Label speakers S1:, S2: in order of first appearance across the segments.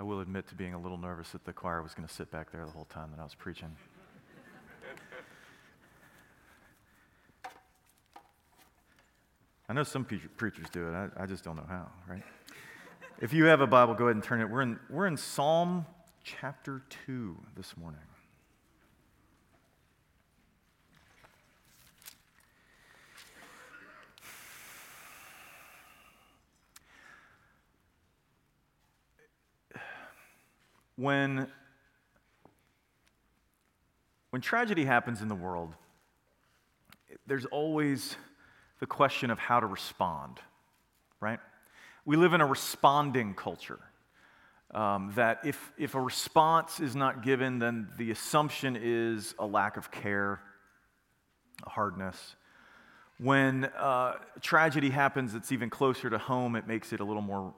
S1: I will admit to being a little nervous that the choir was going to sit back there the whole time that I was preaching. I know some preachers do it. I, I, just don't know how, right? If you have a Bible, go ahead and turn it. We're in, we're in Psalm chapter 2 this morning. When, when tragedy happens in the world, there's always the question of how to respond, right? We live in a responding culture. Um, that if, if a response is not given, then the assumption is a lack of care, a hardness. When uh, tragedy happens that's even closer to home, it makes it a little more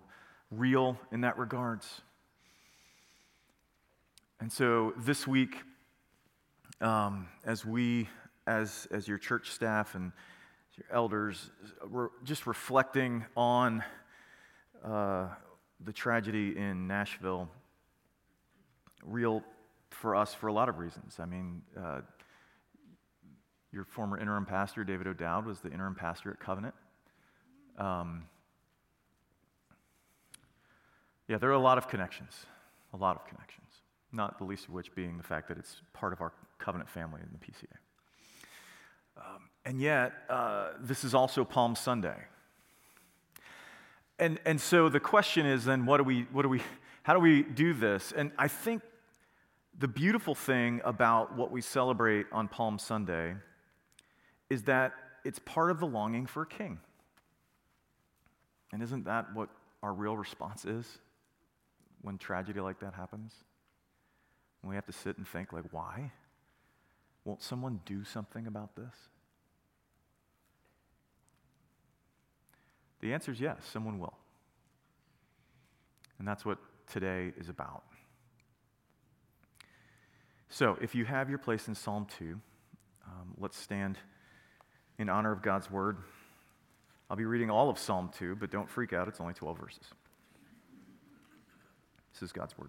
S1: real in that regards. And so this week, um, as we, as, as your church staff and your elders, we're just reflecting on uh, the tragedy in Nashville, real for us for a lot of reasons. I mean, uh, your former interim pastor, David O'Dowd, was the interim pastor at Covenant. Um, yeah, there are a lot of connections, a lot of connections, not the least of which being the fact that it's part of our covenant family in the PCA. Um, and yet, uh, this is also Palm Sunday. And, and so the question is then, what do we, what do we, how do we do this? And I think the beautiful thing about what we celebrate on Palm Sunday is that it's part of the longing for a king. And isn't that what our real response is when tragedy like that happens? And we have to sit and think, like, why? Won't someone do something about this? The answer is yes, someone will. And that's what today is about. So, if you have your place in Psalm 2, um, let's stand in honor of God's word. I'll be reading all of Psalm 2, but don't freak out, it's only 12 verses. This is God's word.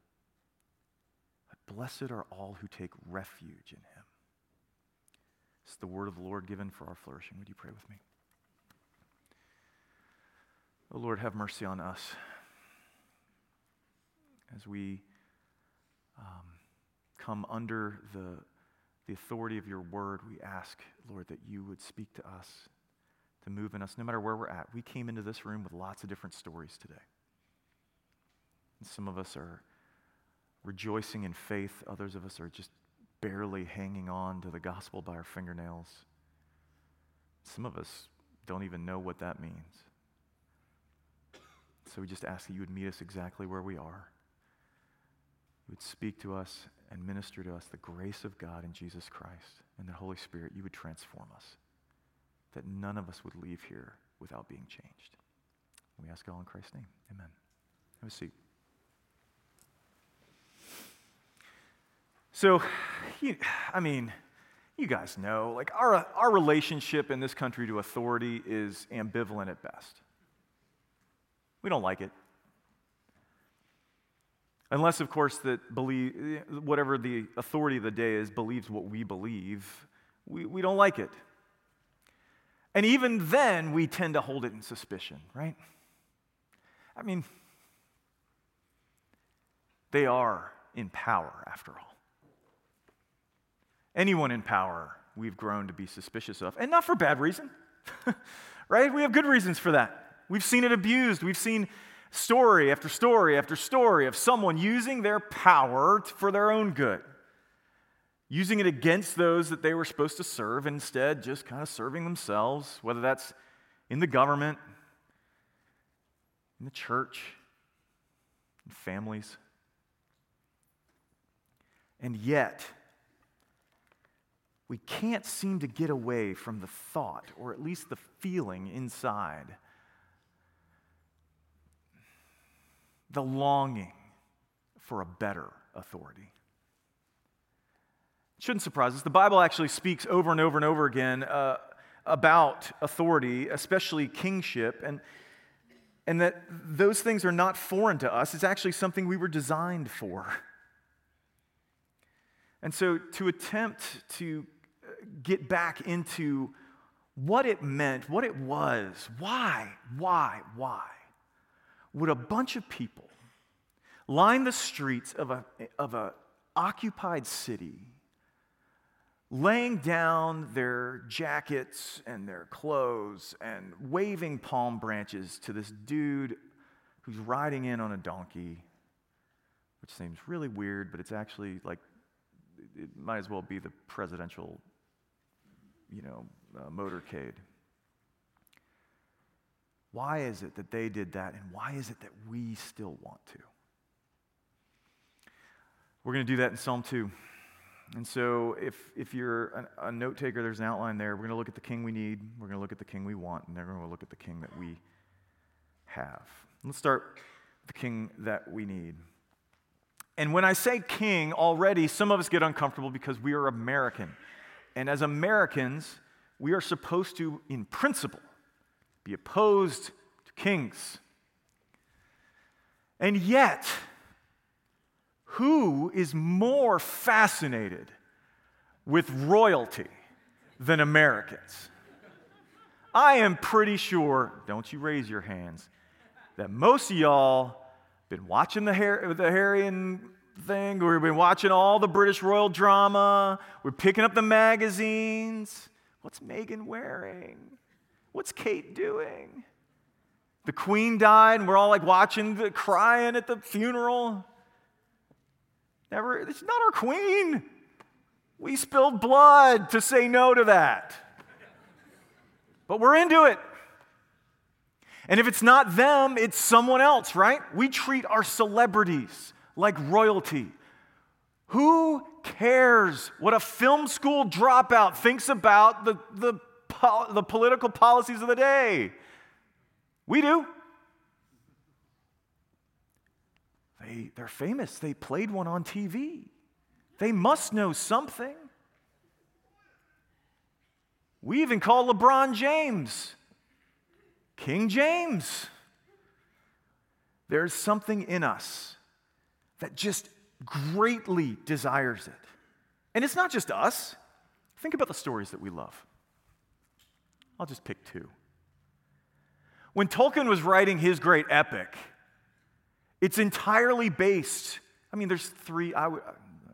S1: Blessed are all who take refuge in him. It's the word of the Lord given for our flourishing. Would you pray with me? Oh Lord, have mercy on us as we um, come under the, the authority of your word. We ask, Lord, that you would speak to us, to move in us, no matter where we're at. We came into this room with lots of different stories today. And some of us are rejoicing in faith, others of us are just barely hanging on to the gospel by our fingernails. Some of us don't even know what that means. So we just ask that you would meet us exactly where we are. You would speak to us and minister to us the grace of God in Jesus Christ and the Holy Spirit. You would transform us, that none of us would leave here without being changed. We ask it all in Christ's name. Amen. Have a seat. So, I mean, you guys know, like our, our relationship in this country to authority is ambivalent at best. We don't like it. Unless, of course, that believe whatever the authority of the day is believes what we believe, we, we don't like it. And even then, we tend to hold it in suspicion, right? I mean, They are in power, after all. Anyone in power, we've grown to be suspicious of, and not for bad reason, right? We have good reasons for that. We've seen it abused. We've seen story after story after story of someone using their power for their own good, using it against those that they were supposed to serve, instead, just kind of serving themselves, whether that's in the government, in the church, in families. And yet, we can't seem to get away from the thought, or at least the feeling inside, the longing for a better authority. It shouldn't surprise us. The Bible actually speaks over and over and over again uh, about authority, especially kingship, and, and that those things are not foreign to us. It's actually something we were designed for. And so, to attempt to get back into what it meant, what it was, why, why, why, would a bunch of people line the streets of a of a occupied city, laying down their jackets and their clothes and waving palm branches to this dude who's riding in on a donkey, which seems really weird, but it's actually like it might as well be the presidential, you know, uh, motorcade. Why is it that they did that, and why is it that we still want to? We're going to do that in Psalm 2. And so, if, if you're a, note taker, there's an outline there. We're going to look at the king we need, we're going to look at the king we want, and then we're going to look at the king that we have. Let's start with the king that we need. And when I say king, already some of us get uncomfortable because we are American. And as Americans, we are supposed to, in principle, be opposed to kings. And yet, who is more fascinated with royalty than Americans? I am pretty sure, don't you raise your hands, that most of y'all been watching the, Harry, the Harry and thing. We've been watching all the British royal drama. We're picking up the magazines. What's Meghan wearing? What's Kate doing? The queen died, and we're all like watching, the, crying at the funeral. Never, it's not our queen. We spilled blood to say no to that. But we're into it. And if it's not them, it's someone else, right? We treat our celebrities like royalty. Who cares what a film school dropout thinks about the, the, the political policies of the day? We do. They, they're famous. They played one on TV. They must know something. We even call LeBron James King James. There's something in us that just greatly desires it. And it's not just us. Think about the stories that we love. I'll just pick two. When Tolkien was writing his great epic, it's entirely based. I mean, there's three. I w-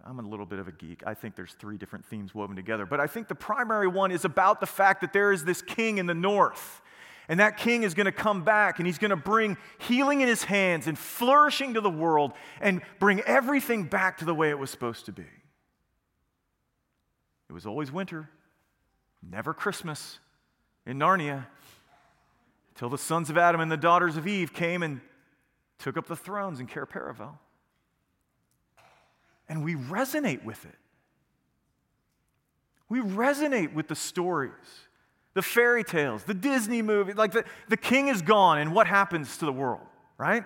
S1: I'm a little bit of a geek. I think there's three different themes woven together. But I think the primary one is about the fact that there is this king in the north and that king is going to come back and he's going to bring healing in his hands and flourishing to the world and bring everything back to the way it was supposed to be. It was always winter, never Christmas in Narnia, until the sons of Adam and the daughters of Eve came and took up the thrones in Cair Paravel. And we resonate with it. We resonate with the stories the fairy tales, the Disney movie, like the, the king is gone, and what happens to the world, right?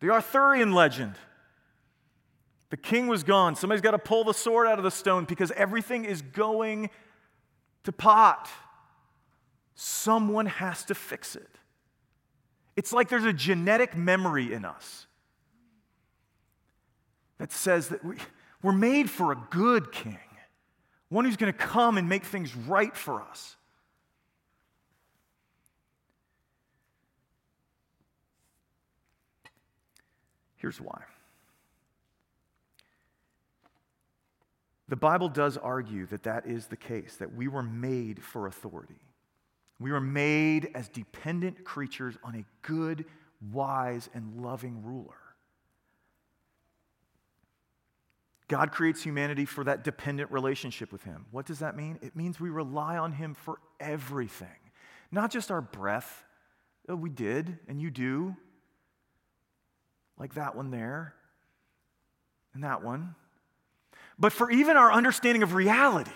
S1: The Arthurian legend. The king was gone. Somebody's got to pull the sword out of the stone because everything is going to pot. Someone has to fix it. It's like there's a genetic memory in us that says that we, we're made for a good king, one who's going to come and make things right for us. Here's why. The Bible does argue that that is the case, that we were made for authority. We were made as dependent creatures on a good, wise, and loving ruler. God creates humanity for that dependent relationship with Him. What does that mean? It means we rely on Him for everything, not just our breath. Oh, we did, and you do, like that one there, and that one. But for even our understanding of reality,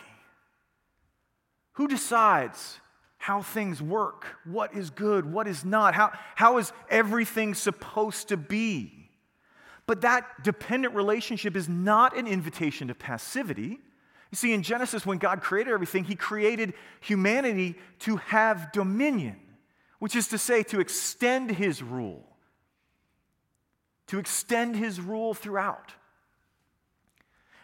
S1: who decides how things work? What is good? What is not? How, how is everything supposed to be? But that dependent relationship is not an invitation to passivity. You see, in Genesis, when God created everything, He created humanity to have dominion, which is to say, to extend His rule, to extend His rule throughout.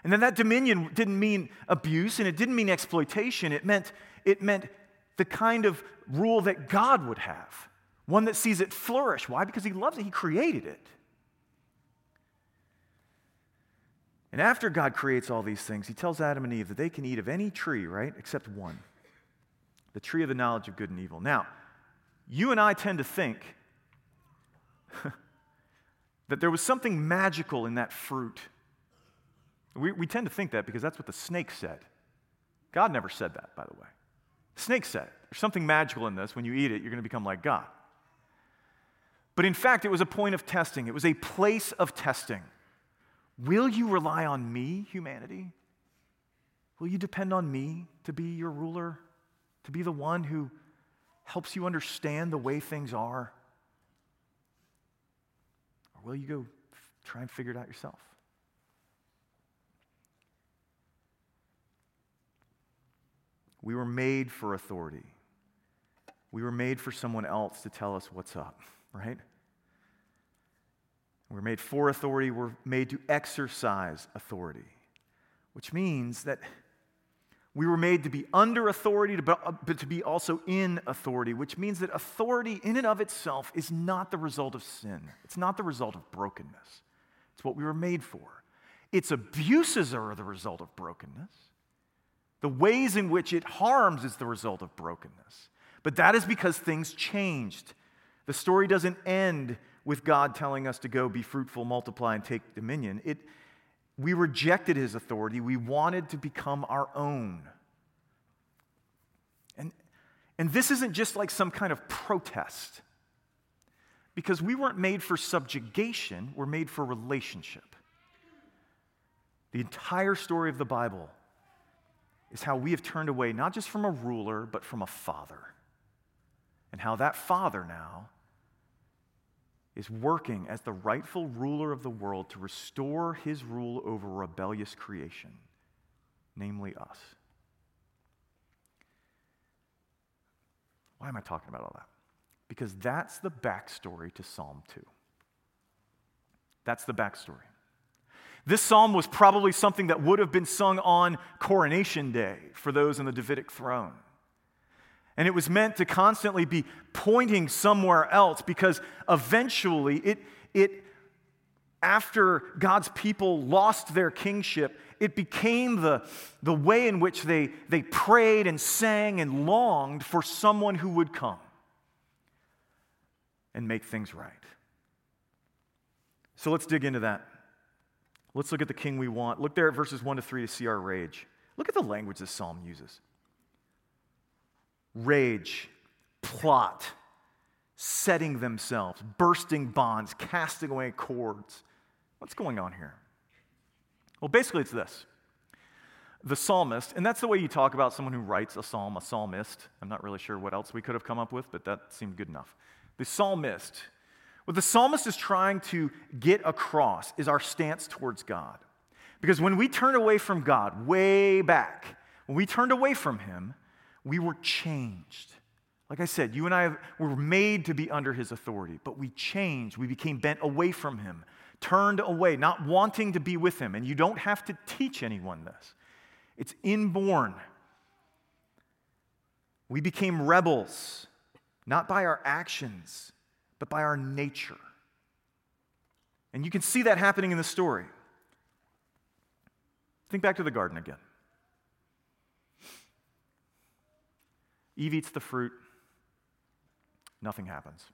S1: And then that dominion didn't mean abuse and it didn't mean exploitation. It meant, it meant the kind of rule that God would have, one that sees it flourish. Why? Because He loves it, He created it. And after God creates all these things, he tells Adam and Eve that they can eat of any tree, right? Except one the tree of the knowledge of good and evil. Now, you and I tend to think that there was something magical in that fruit. We, we tend to think that because that's what the snake said. God never said that, by the way. The snake said, There's something magical in this. When you eat it, you're going to become like God. But in fact, it was a point of testing, it was a place of testing. Will you rely on me, humanity? Will you depend on me to be your ruler, to be the one who helps you understand the way things are? Will you go try and figure it out yourself? We were made for authority. We were made for someone else to tell us what's up, right? We're made for authority, we're made to exercise authority, which means that we were made to be under authority, but to be also in authority, which means that authority in and of itself is not the result of sin. It's not the result of brokenness. It's what we were made for. Its abuses are the result of brokenness. The ways in which it harms is the result of brokenness. But that is because things changed. The story doesn't end with God telling us to go be fruitful, multiply, and take dominion. It, we rejected his authority. We wanted to become our own. And, and this isn't just like some kind of protest, because we weren't made for subjugation, we're made for relationship. The entire story of the Bible is how we have turned away not just from a ruler, but from a father. And how that father now is working as the rightful ruler of the world to restore his rule over rebellious creation, namely us. Why am I talking about all that? Because that's the backstory to Psalm 2. That's the backstory. This psalm was probably something that would have been sung on coronation day for those in the Davidic throne. And it was meant to constantly be pointing somewhere else because eventually it, it after God's people lost their kingship, it became the, the way in which they, they prayed and sang and longed for someone who would come and make things right. So let's dig into that. Let's look at the king we want. Look there at verses 1 to 3 to see our rage. Look at the language this psalm uses rage, plot, setting themselves, bursting bonds, casting away cords. What's going on here? Well, basically, it's this. The psalmist, and that's the way you talk about someone who writes a psalm, a psalmist. I'm not really sure what else we could have come up with, but that seemed good enough. The psalmist, what the psalmist is trying to get across is our stance towards God. Because when we turn away from God, way back, when we turned away from Him, we were changed. Like I said, you and I were made to be under his authority, but we changed. We became bent away from him, turned away, not wanting to be with him. And you don't have to teach anyone this, it's inborn. We became rebels, not by our actions, but by our nature. And you can see that happening in the story. Think back to the garden again. Eve eats the fruit, nothing happens.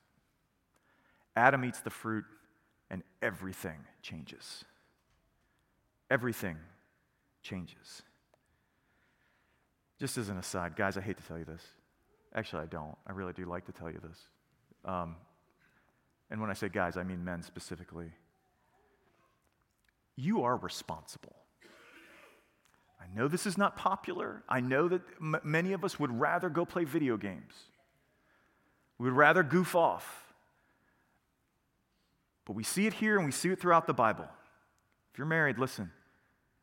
S1: Adam eats the fruit, and everything changes. Everything changes. Just as an aside, guys, I hate to tell you this. Actually, I don't. I really do like to tell you this. Um, and when I say guys, I mean men specifically. You are responsible. I know this is not popular. I know that m- many of us would rather go play video games. We would rather goof off. But we see it here and we see it throughout the Bible. If you're married, listen.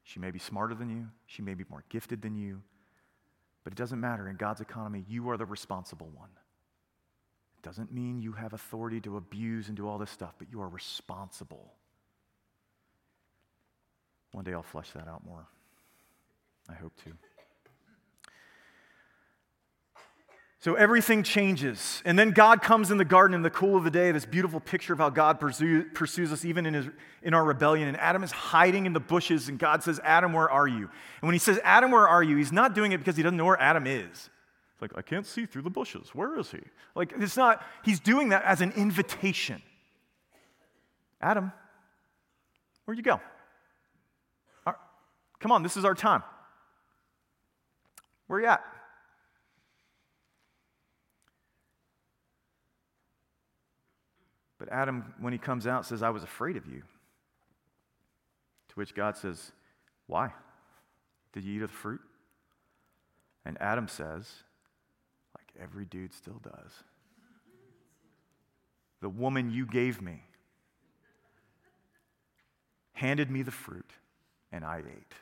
S1: She may be smarter than you, she may be more gifted than you, but it doesn't matter. In God's economy, you are the responsible one. It doesn't mean you have authority to abuse and do all this stuff, but you are responsible. One day I'll flesh that out more. I hope to. So everything changes. And then God comes in the garden in the cool of the day, this beautiful picture of how God pursue, pursues us even in, his, in our rebellion. And Adam is hiding in the bushes, and God says, Adam, where are you? And when he says, Adam, where are you? He's not doing it because he doesn't know where Adam is. It's like, I can't see through the bushes. Where is he? Like, it's not, he's doing that as an invitation. Adam, where'd you go? come on, this is our time. Where you at? But Adam, when he comes out, says, I was afraid of you. To which God says, Why? Did you eat of the fruit? And Adam says, like every dude still does, the woman you gave me handed me the fruit, and I ate.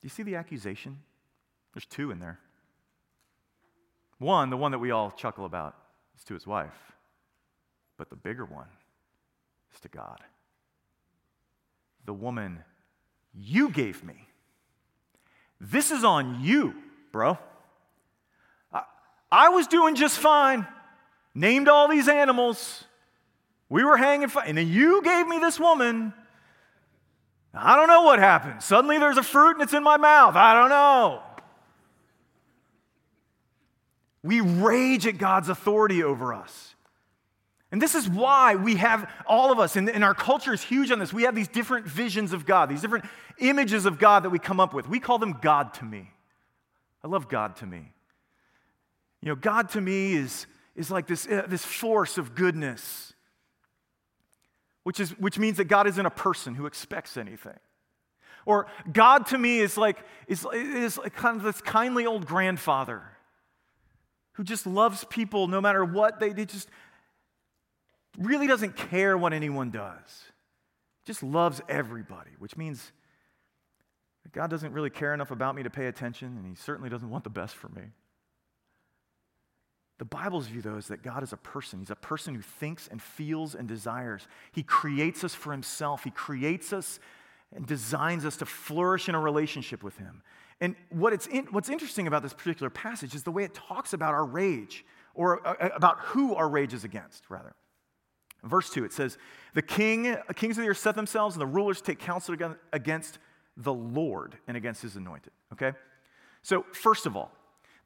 S1: Do you see the accusation? There's two in there. One, the one that we all chuckle about, is to his wife. But the bigger one is to God. The woman you gave me. This is on you, bro. I, I was doing just fine, named all these animals. We were hanging fine. And then you gave me this woman. I don't know what happened. Suddenly there's a fruit and it's in my mouth. I don't know. We rage at God's authority over us. And this is why we have, all of us, and, and, our culture is huge on this. We have these different visions of God, these different images of God that we come up with. We call them God to me. I love God to me. You know, God to me is, is like this, uh, this force of goodness, which, is, which means that God isn't a person who expects anything. Or God to me is like, is, is like kind of this kindly old grandfather who just loves people no matter what they, they just really doesn't care what anyone does, just loves everybody, which means God doesn't really care enough about me to pay attention, and He certainly doesn't want the best for me. The Bible's view, though, is that God is a person. He's a person who thinks and feels and desires. He creates us for Himself, He creates us and designs us to flourish in a relationship with Him. And what it's in, what's interesting about this particular passage is the way it talks about our rage, or uh, about who our rage is against, rather. Verse 2, it says, The king, kings of the earth set themselves, and the rulers take counsel against the Lord and against his anointed. Okay? So, first of all,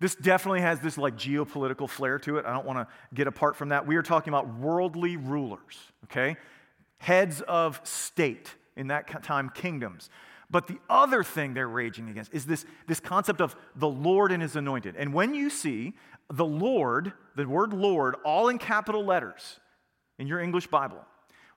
S1: this definitely has this like geopolitical flair to it. I don't want to get apart from that. We are talking about worldly rulers, okay? Heads of state in that time, kingdoms. But the other thing they're raging against is this, this concept of the Lord and his anointed. And when you see the Lord, the word Lord, all in capital letters, in your English Bible.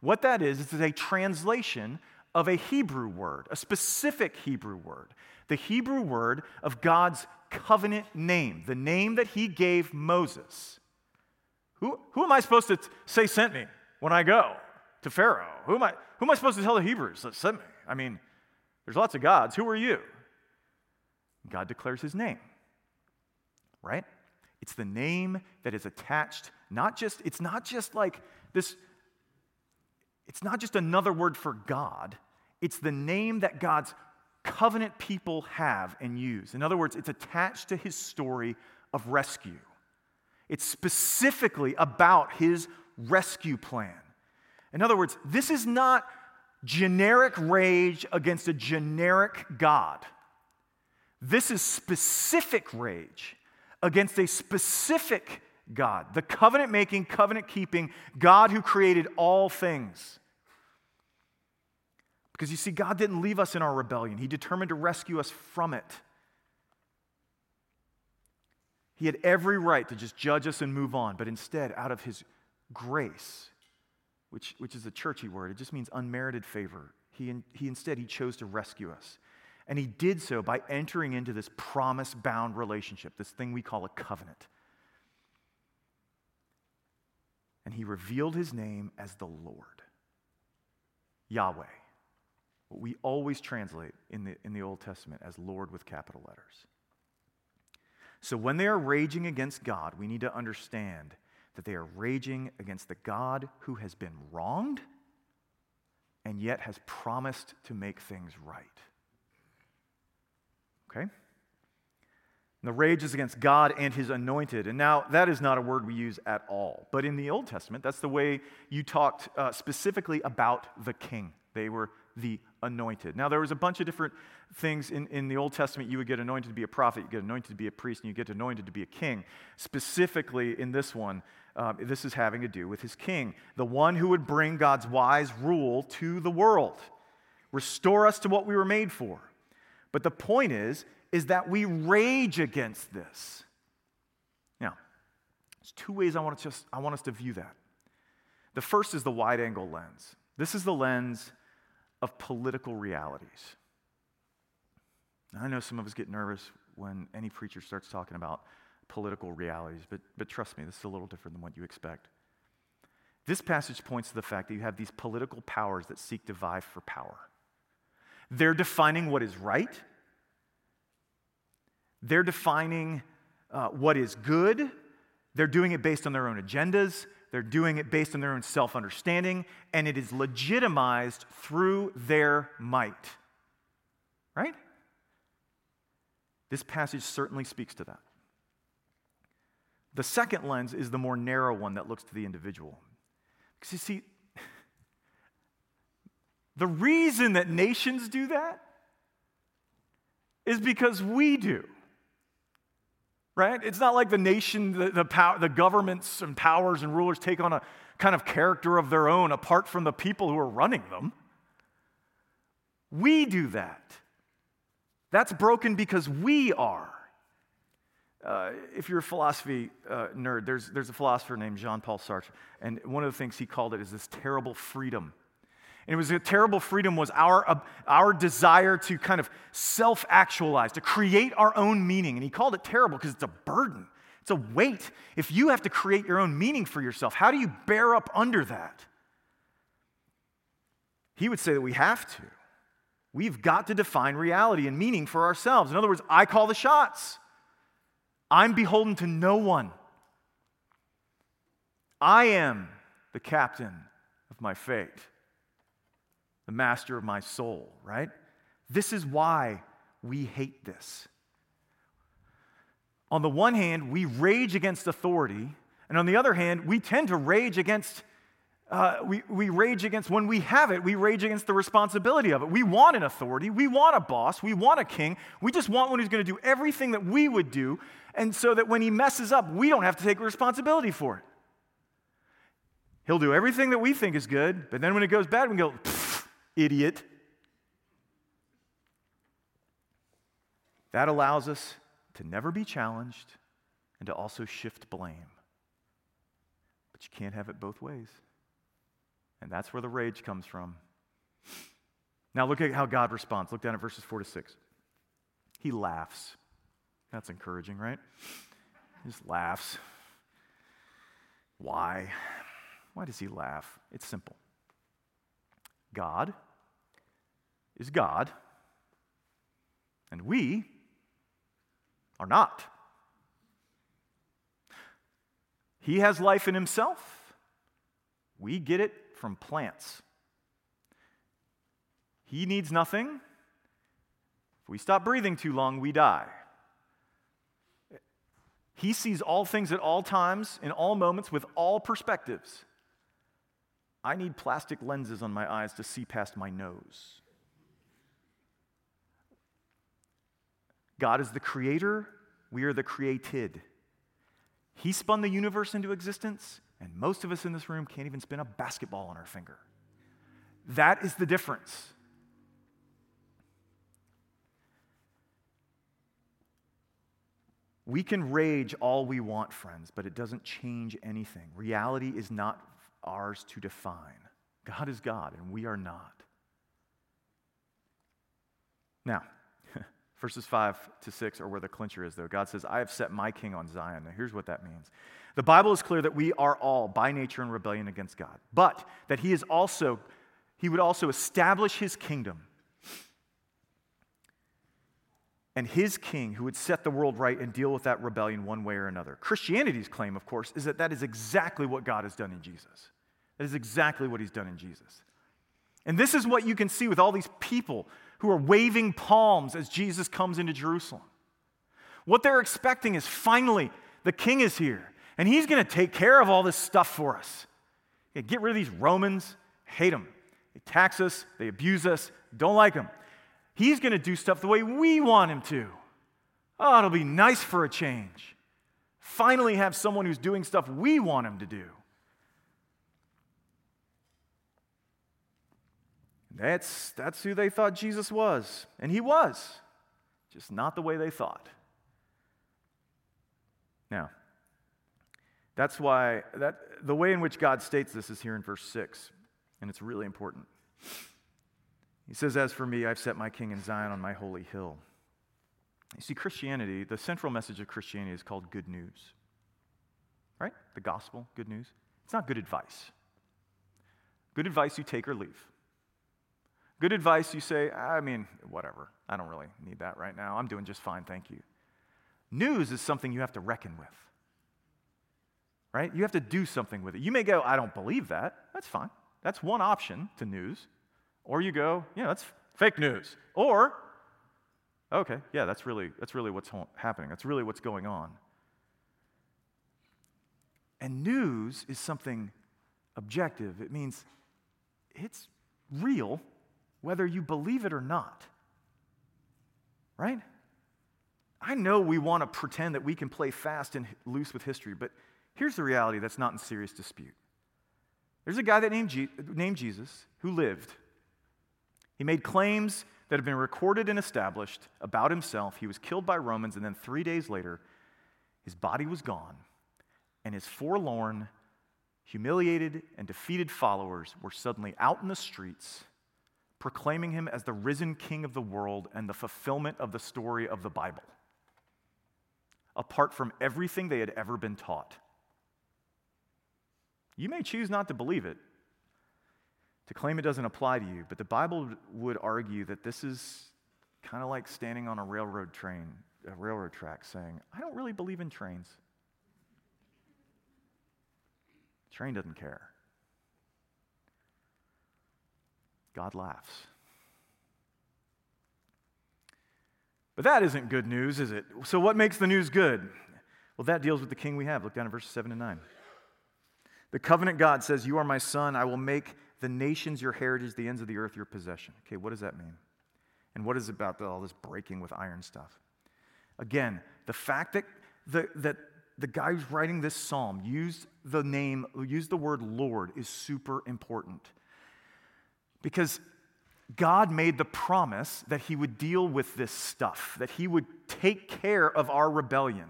S1: What that is, is a translation of a Hebrew word, a specific Hebrew word, the Hebrew word of God's covenant name, the name that he gave Moses. Who, who am I supposed to say sent me when I go to Pharaoh? Who am I, who am I supposed to tell the Hebrews that sent me? I mean, there's lots of gods. Who are you? God declares his name, right? It's the name that is attached, not just, it's not just like this, it's not just another word for God, it's the name that God's covenant people have and use. In other words, it's attached to his story of rescue. It's specifically about his rescue plan. In other words, this is not generic rage against a generic God. This is specific rage against a specific God, the covenant making, covenant keeping God who created all things. Because you see, God didn't leave us in our rebellion, He determined to rescue us from it. He had every right to just judge us and move on, but instead, out of His grace, which, which is a churchy word, it just means unmerited favor, he, he instead, He chose to rescue us. And He did so by entering into this promise bound relationship, this thing we call a covenant. And He revealed His name as the Lord, Yahweh what we always translate in the, in the Old Testament as Lord with capital letters. So when they are raging against God, we need to understand that they are raging against the God who has been wronged and yet has promised to make things right. Okay? The rage is against God and his anointed. And now, that is not a word we use at all. But in the Old Testament, that's the way you talked uh, specifically about the king. They were the anointed. Now, there was a bunch of different things in, in the Old Testament. You would get anointed to be a prophet, you get anointed to be a priest, and you get anointed to be a king. Specifically, in this one, um, this is having to do with his king, the one who would bring God's wise rule to the world, restore us to what we were made for. But the point is, is that we rage against this. Now, there's two ways I want, to just, I want us to view that. The first is the wide angle lens. This is the lens of political realities. Now, I know some of us get nervous when any preacher starts talking about political realities, but, but trust me, this is a little different than what you expect. This passage points to the fact that you have these political powers that seek to vie for power. They're defining what is right, they're defining uh, what is good, they're doing it based on their own agendas, they're doing it based on their own self understanding, and it is legitimized through their might. Right? This passage certainly speaks to that. The second lens is the more narrow one that looks to the individual. Because you see, the reason that nations do that is because we do right? It's not like the nation, the, the, pow- the governments and powers and rulers take on a kind of character of their own apart from the people who are running them. We do that. That's broken because we are. Uh, if you're a philosophy uh, nerd, there's, there's a philosopher named Jean Paul Sartre, and one of the things he called it is this terrible freedom and it was a terrible freedom was our, uh, our desire to kind of self-actualize, to create our own meaning. And he called it terrible because it's a burden. It's a weight. If you have to create your own meaning for yourself, how do you bear up under that? He would say that we have to. We've got to define reality and meaning for ourselves. In other words, I call the shots. I'm beholden to no one. I am the captain of my fate the master of my soul, right? This is why we hate this. On the one hand, we rage against authority, and on the other hand, we tend to rage against. Uh, we, we rage against, when we have it, we rage against the responsibility of it. We want an authority. We want a boss. We want a king. We just want one who's going to do everything that we would do. And so that when he messes up, we don't have to take responsibility for it. He'll do everything that we think is good, but then when it goes bad, we go, idiot. That allows us to never be challenged and to also shift blame. But you can't have it both ways. And that's where the rage comes from. Now, look at how God responds. Look down at verses 4 to 6. He laughs. That's encouraging, right? He just laughs. Why? Why does he laugh? It's simple. God is God, and we are not. He has life in himself. We get it from plants. He needs nothing. If we stop breathing too long, we die. He sees all things at all times, in all moments, with all perspectives. I need plastic lenses on my eyes to see past my nose. God is the creator We are the created. He spun the universe into existence, and most of us in this room can't even spin a basketball on our finger. That is the difference. We can rage all we want, friends, but it doesn't change anything. Reality is not ours to define. God is God, and we are not. Now, verses 5 to 6 are where the clincher is, though. God says, I have set my king on Zion. Now, here's what that means the Bible is clear that we are all, by nature, in rebellion against God, but that He is also, He would also establish His kingdom and his king who would set the world right and deal with that rebellion one way or another. Christianity's claim, of course, is that that is exactly what God has done in Jesus. That is exactly what he's done in Jesus. And this is what you can see with all these people who are waving palms as Jesus comes into Jerusalem. What they're expecting is finally the king is here and he's going to take care of all this stuff for us. get rid of these Romans, hate them. They tax us, they abuse us, don't like them. He's going to do stuff the way we want him to. Oh, it'll be nice for a change. Finally, have someone who's doing stuff we want him to do. That's, that's who they thought Jesus was. And he was, just not the way they thought. Now, that's why that, the way in which God states this is here in verse 6, and it's really important. He says, As for me, I've set my king in Zion on my holy hill. You see, Christianity, the central message of Christianity is called good news. Right? The gospel, good news. It's not good advice. Good advice you take or leave. Good advice you say, I mean, whatever. I don't really need that right now. I'm doing just fine, thank you. News is something you have to reckon with. Right? You have to do something with it. You may go, I don't believe that. That's fine. That's one option to news. Or you go, yeah, that's fake news. Or, okay, yeah, that's really, that's really what's happening. That's really what's going on. And news is something objective. It means it's real whether you believe it or not. Right? I know we want to pretend that we can play fast and loose with history, but here's the reality that's not in serious dispute. There's a guy that named, Je- named Jesus who lived he made claims that have been recorded and established about himself. He was killed by Romans, and then three days later, his body was gone, and his forlorn, humiliated, and defeated followers were suddenly out in the streets proclaiming him as the risen king of the world and the fulfillment of the story of the Bible, apart from everything they had ever been taught. You may choose not to believe it, to claim it doesn't apply to you, but the Bible would argue that this is kind of like standing on a railroad train, a railroad track, saying, I don't really believe in trains. Train doesn't care. God laughs. But that isn't good news, is it? So, what makes the news good? Well, that deals with the king we have. Look down at verses 7 and 9. The covenant God says, You are my son. I will make the nations your heritage, the ends of the earth your possession. Okay, what does that mean? And what is about all this breaking with iron stuff? Again, the fact that the, that the guy who's writing this psalm used the name, used the word Lord is super important. Because God made the promise that he would deal with this stuff, that he would take care of our rebellion.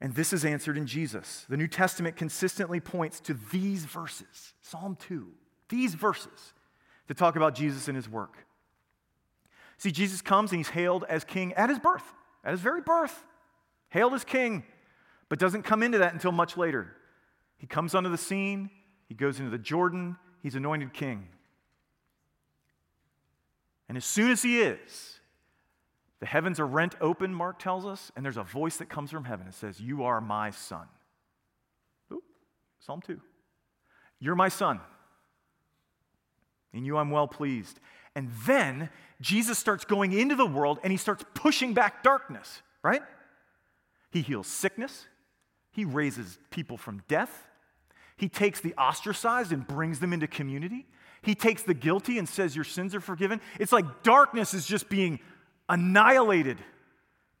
S1: And this is answered in Jesus. The New Testament consistently points to these verses, Psalm 2, these verses, to talk about Jesus and his work. See, Jesus comes and he's hailed as king at his birth, at his very birth, hailed as king, but doesn't come into that until much later. He comes onto the scene, he goes into the Jordan, he's anointed king. And as soon as he is, the heavens are rent open, Mark tells us, and there's a voice that comes from heaven. It says, You are my son. Ooh, Psalm 2. You're my son. In you I'm well pleased. And then Jesus starts going into the world and he starts pushing back darkness, right? He heals sickness, he raises people from death, he takes the ostracized and brings them into community. He takes the guilty and says, Your sins are forgiven. It's like darkness is just being annihilated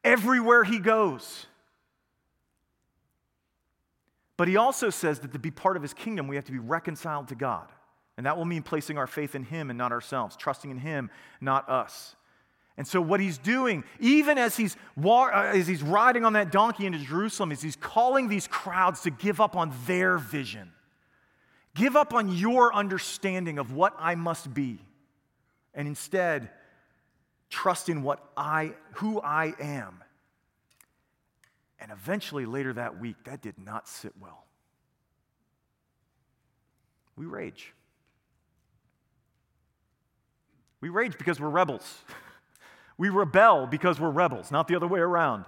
S1: everywhere he goes. But he also says that to be part of his kingdom, we have to be reconciled to God. And that will mean placing our faith in him and not ourselves, trusting in him, not us. And so, what he's doing, even as he's, uh, as he's riding on that donkey into Jerusalem, is he's calling these crowds to give up on their vision. Give up on your understanding of what I must be. And instead, trust in what I, who I am. And eventually, later that week, that did not sit well. We rage. We rage because we're rebels. We rebel because we're rebels, not the other way around.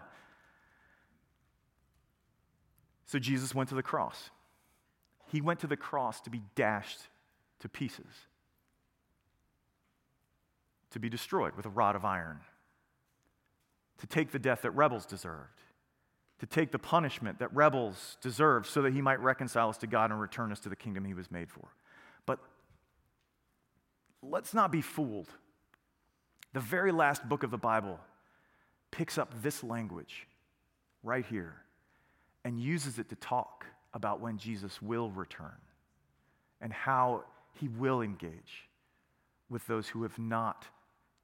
S1: So Jesus went to the cross. He went to the cross to be dashed to pieces, to be destroyed with a rod of iron, to take the death that rebels deserved, to take the punishment that rebels deserved so that he might reconcile us to God and return us to the kingdom he was made for. But let's not be fooled the very last book of the Bible picks up this language right here and uses it to talk about when Jesus will return and how he will engage with those who have not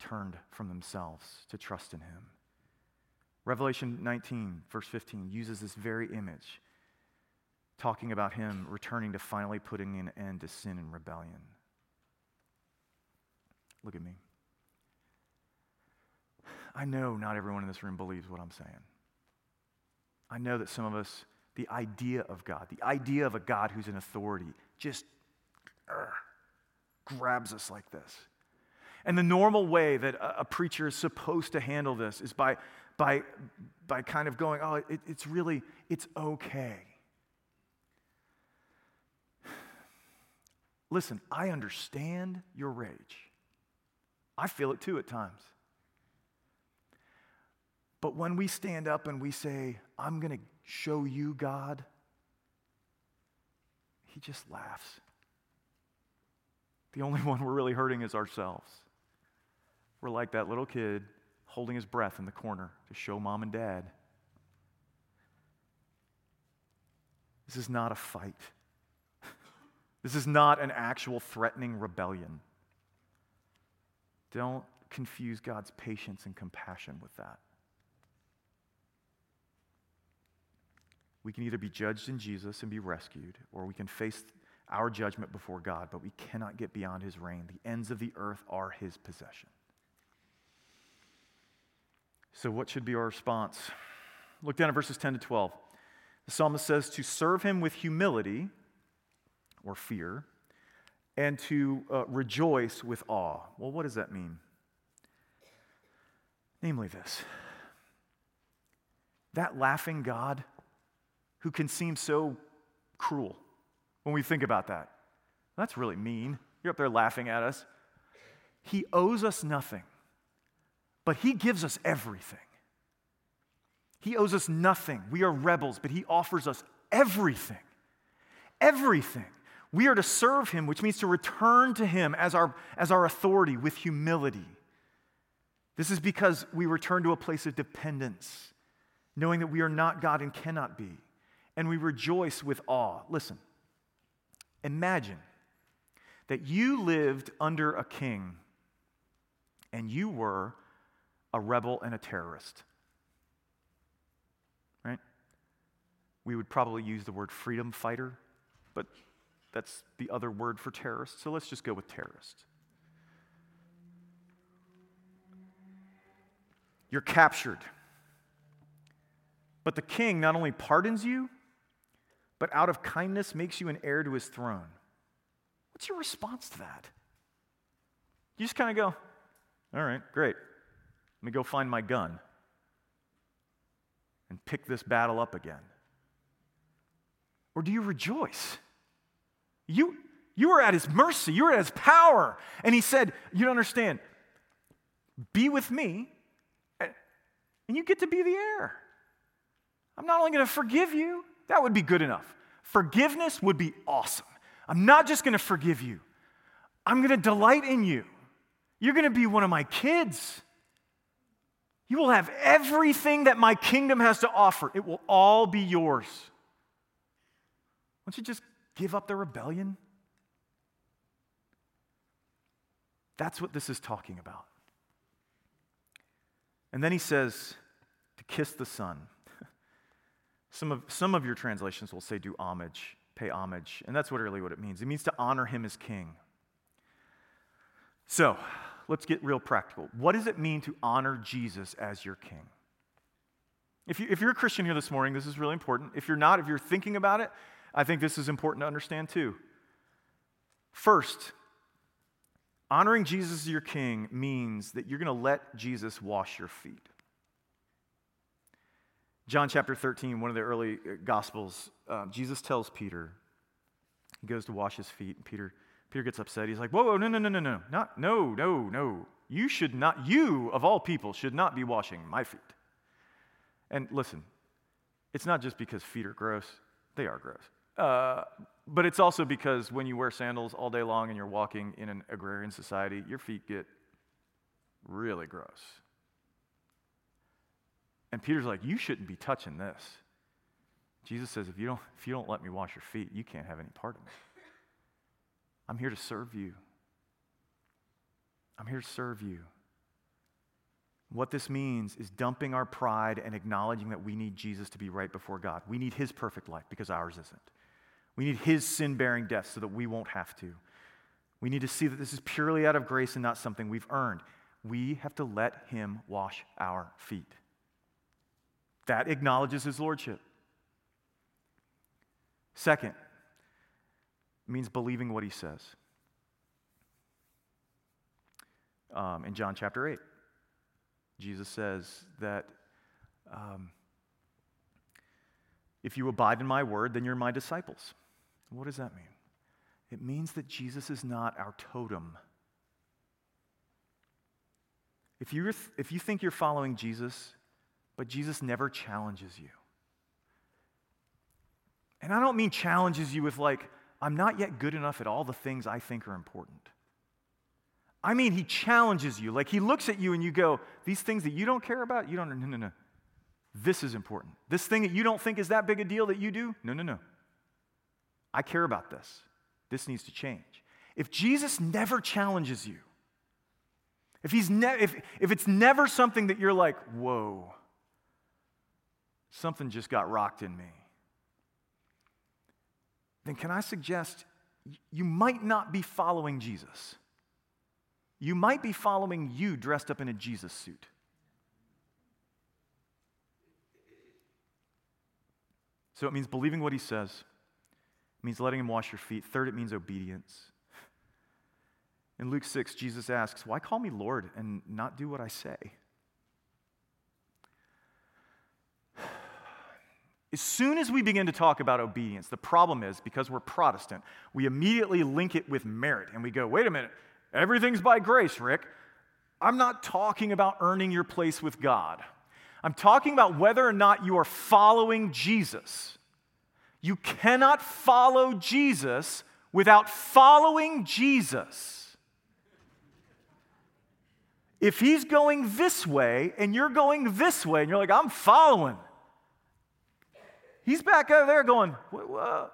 S1: turned from themselves to trust in him. Revelation 19, verse 15, uses this very image, talking about him returning to finally putting an end to sin and rebellion. Look at me. I know not everyone in this room believes what I'm saying. I know that some of us, the idea of God, the idea of a God who's an authority, just uh, grabs us like this. And the normal way that a, preacher is supposed to handle this is by, by, by kind of going, oh, it, it's really, it's okay. Listen, I understand your rage. I feel it too at times. But when we stand up and we say, I'm going to show you God, he just laughs. The only one we're really hurting is ourselves. We're like that little kid holding his breath in the corner to show mom and dad. This is not a fight. This is not an actual threatening rebellion. Don't confuse God's patience and compassion with that. We can either be judged in Jesus and be rescued, or we can face our judgment before God, but we cannot get beyond his reign. The ends of the earth are his possession. So, what should be our response? Look down at verses 10 to 12. The psalmist says to serve him with humility or fear and to uh, rejoice with awe. Well, what does that mean? Namely, this that laughing God who can seem so cruel when we think about that. That's really mean. You're up there laughing at us. He owes us nothing, but He gives us everything. He owes us nothing. We are rebels, but He offers us everything. Everything. We are to serve Him, which means to return to Him as our, as our authority with humility. This is because we return to a place of dependence, knowing that we are not God and cannot be and we rejoice with awe. Listen, imagine that you lived under a king and you were a rebel and a terrorist. Right? We would probably use the word freedom fighter, but that's the other word for terrorist, so let's just go with terrorist. You're captured. But the king not only pardons you, but out of kindness makes you an heir to his throne. What's your response to that? You just kind of go, all right, great. Let me go find my gun and pick this battle up again. Or do you rejoice? You, you are at his mercy, you are at his power. And he said, You don't understand. Be with me, and you get to be the heir. I'm not only going to forgive you, that would be good enough. Forgiveness would be awesome. I'm not just going to forgive you, I'm going to delight in you. You're going to be one of my kids. You will have everything that my kingdom has to offer, it will all be yours. Won't you just give up the rebellion? That's what this is talking about. And then he says to kiss the Son. Some of, some of your translations will say do homage, pay homage. And that's what really what it means. It means to honor him as king. So let's get real practical. What does it mean to honor Jesus as your king? If, you, if you're a Christian here this morning, this is really important. If you're not, if you're thinking about it, I think this is important to understand too. First, honoring Jesus as your king means that you're going to let Jesus wash your feet. John chapter 13, one of the early uh, Gospels, uh, Jesus tells Peter, he goes to wash his feet, and Peter, Peter gets upset. He's like, whoa, whoa, no, no, no, no, no, not, no, no, no. You should not, you of all people should not be washing my feet. And listen, it's not just because feet are gross, they are gross. Uh, but it's also because when you wear sandals all day long and you're walking in an agrarian society, your feet get really gross. And Peter's like, You shouldn't be touching this. Jesus says, if you, don't, if you don't let me wash your feet, you can't have any part of me. I'm here to serve you. I'm here to serve you. What this means is dumping our pride and acknowledging that we need Jesus to be right before God. We need his perfect life because ours isn't. We need his sin bearing death so that we won't have to. We need to see that this is purely out of grace and not something we've earned. We have to let him wash our feet. That acknowledges his lordship. Second, means believing what he says. Um, in John chapter 8, Jesus says that um, if you abide in my word, then you're my disciples. What does that mean? It means that Jesus is not our totem. If, you if you think you're following Jesus, but Jesus never challenges you. And I don't mean challenges you with, like, I'm not yet good enough at all the things I think are important. I mean, he challenges you. Like, he looks at you and you go, These things that you don't care about, you don't, no, no, no. This is important. This thing that you don't think is that big a deal that you do, no, no, no. I care about this. This needs to change. If Jesus never challenges you, if, he's ne- if, if it's never something that you're like, whoa, something just got rocked in me, then can I suggest you might not be following Jesus? You might be following you dressed up in a Jesus suit. So it means believing what he says, it means letting him wash your feet. Third, it means obedience. In Luke 6, Jesus asks, Why call me Lord and not do what I say? As soon as we begin to talk about obedience, the problem is because we're Protestant, we immediately link it with merit and we go, wait a minute, everything's by grace, Rick. I'm not talking about earning your place with God. I'm talking about whether or not you are following Jesus. You cannot follow Jesus without following Jesus. If he's going this way and you're going this way, and you're like, I'm following, He's back over there going, uh,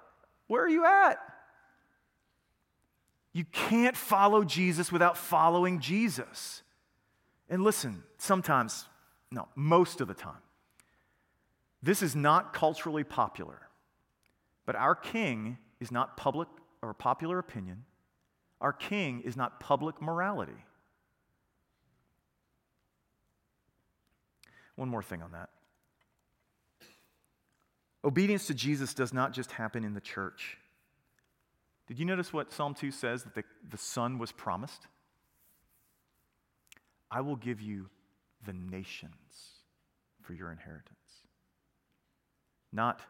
S1: Where are you at? You can't follow Jesus without following Jesus. And listen, sometimes, no, most of the time, this is not culturally popular, but our king is not public or popular opinion. Our king is not public morality. One more thing on that. Obedience to Jesus does not just happen in the church. Did you notice what Psalm 2 says that the, the Son was promised? I will give you the nations for your inheritance. Not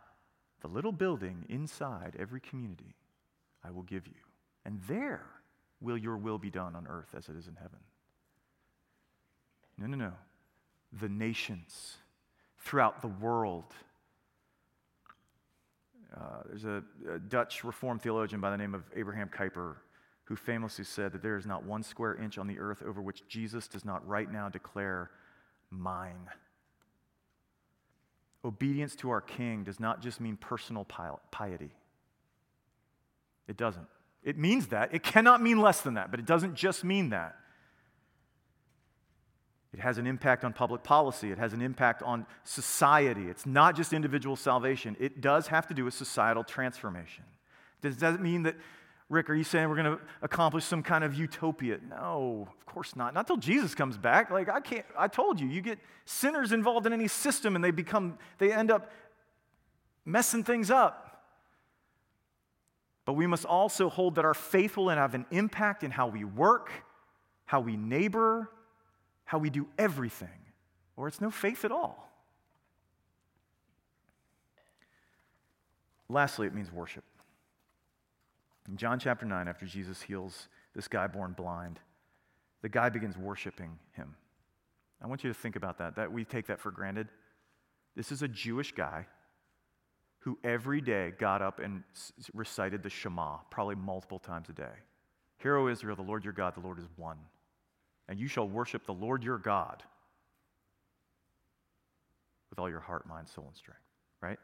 S1: the little building inside every community, I will give you. And there will your will be done on earth as it is in heaven. No, no, no. The nations throughout the world uh, there's a, a, Dutch Reformed theologian by the name of Abraham Kuyper who famously said that there is not one square inch on the earth over which Jesus does not right now declare, mine. Obedience to our King does not just mean personal piety. It doesn't. It means that. It cannot mean less than that, but it doesn't just mean that. It has an impact on public policy. It has an impact on society. It's not just individual salvation, it does have to do with societal transformation. Does that mean that, Rick, are you saying we're going to accomplish some kind of utopia? No, of course not. Not until Jesus comes back. Like, I can't, I told you, you get sinners involved in any system and they become, they end up messing things up. But we must also hold that our faith will have an impact in how we work, how we neighbor, how we do everything, or it's no faith at all. Lastly, it means worship. In John chapter 9, after Jesus heals this guy born blind, the guy begins worshiping him. I want you to think about that, that we take that for granted. This is a Jewish guy who every day got up and recited the Shema, probably multiple times a day. Hear, O Israel, the Lord your God, the Lord is one and you shall worship the Lord your God with all your heart, mind, soul, and strength, right?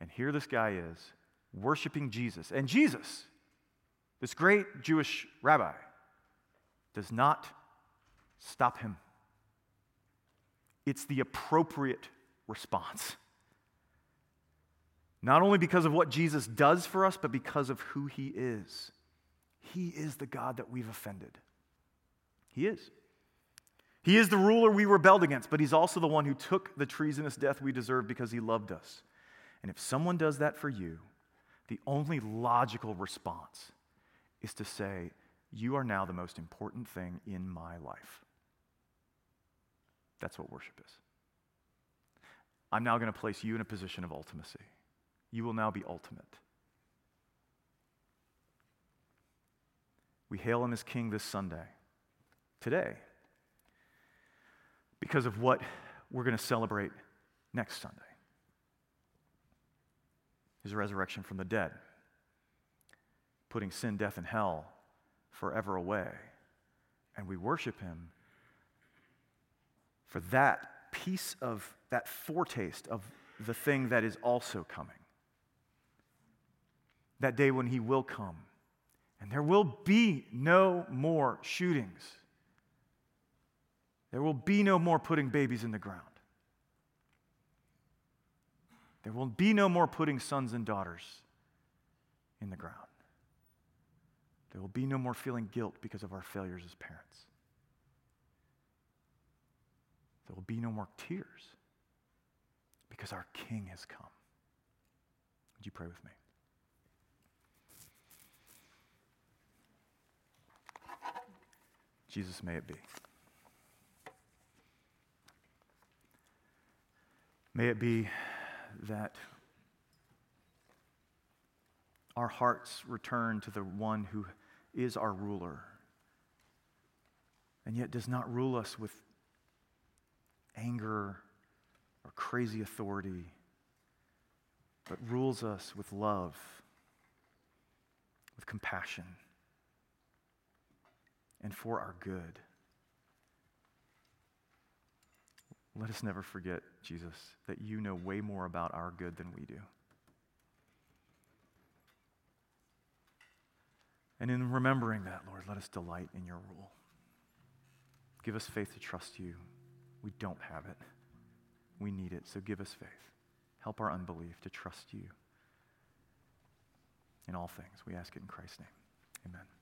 S1: And here this guy is worshiping Jesus. And Jesus, this great Jewish rabbi, does not stop him. It's the appropriate response. Not only because of what Jesus does for us, but because of who he is. He is the God that we've offended. He is. He is the ruler we rebelled against, but he's also the one who took the treasonous death we deserve because he loved us. And if someone does that for you, the only logical response is to say, You are now the most important thing in my life. That's what worship is. I'm now going to place you in a position of ultimacy. You will now be ultimate. We hail him as King this Sunday today because of what we're going to celebrate next Sunday his resurrection from the dead, putting sin, death, and hell forever away. And we worship him for that piece of that foretaste of the thing that is also coming. That day when he will come. And there will be no more shootings. There will be no more putting babies in the ground. There will be no more putting sons and daughters in the ground. There will be no more feeling guilt because of our failures as parents. There will be no more tears because our King has come. Would you pray with me? Jesus, may it be. May it be that our hearts return to the one who is our ruler and yet does not rule us with anger or crazy authority, but rules us with love, with compassion, and for our good. Let us never forget, Jesus, that you know way more about our good than we do. And in remembering that, Lord, let us delight in your rule. Give us faith to trust you. We don't have it. We need it, so give us faith. Help our unbelief to trust you in all things. We ask it in Christ's name. Amen.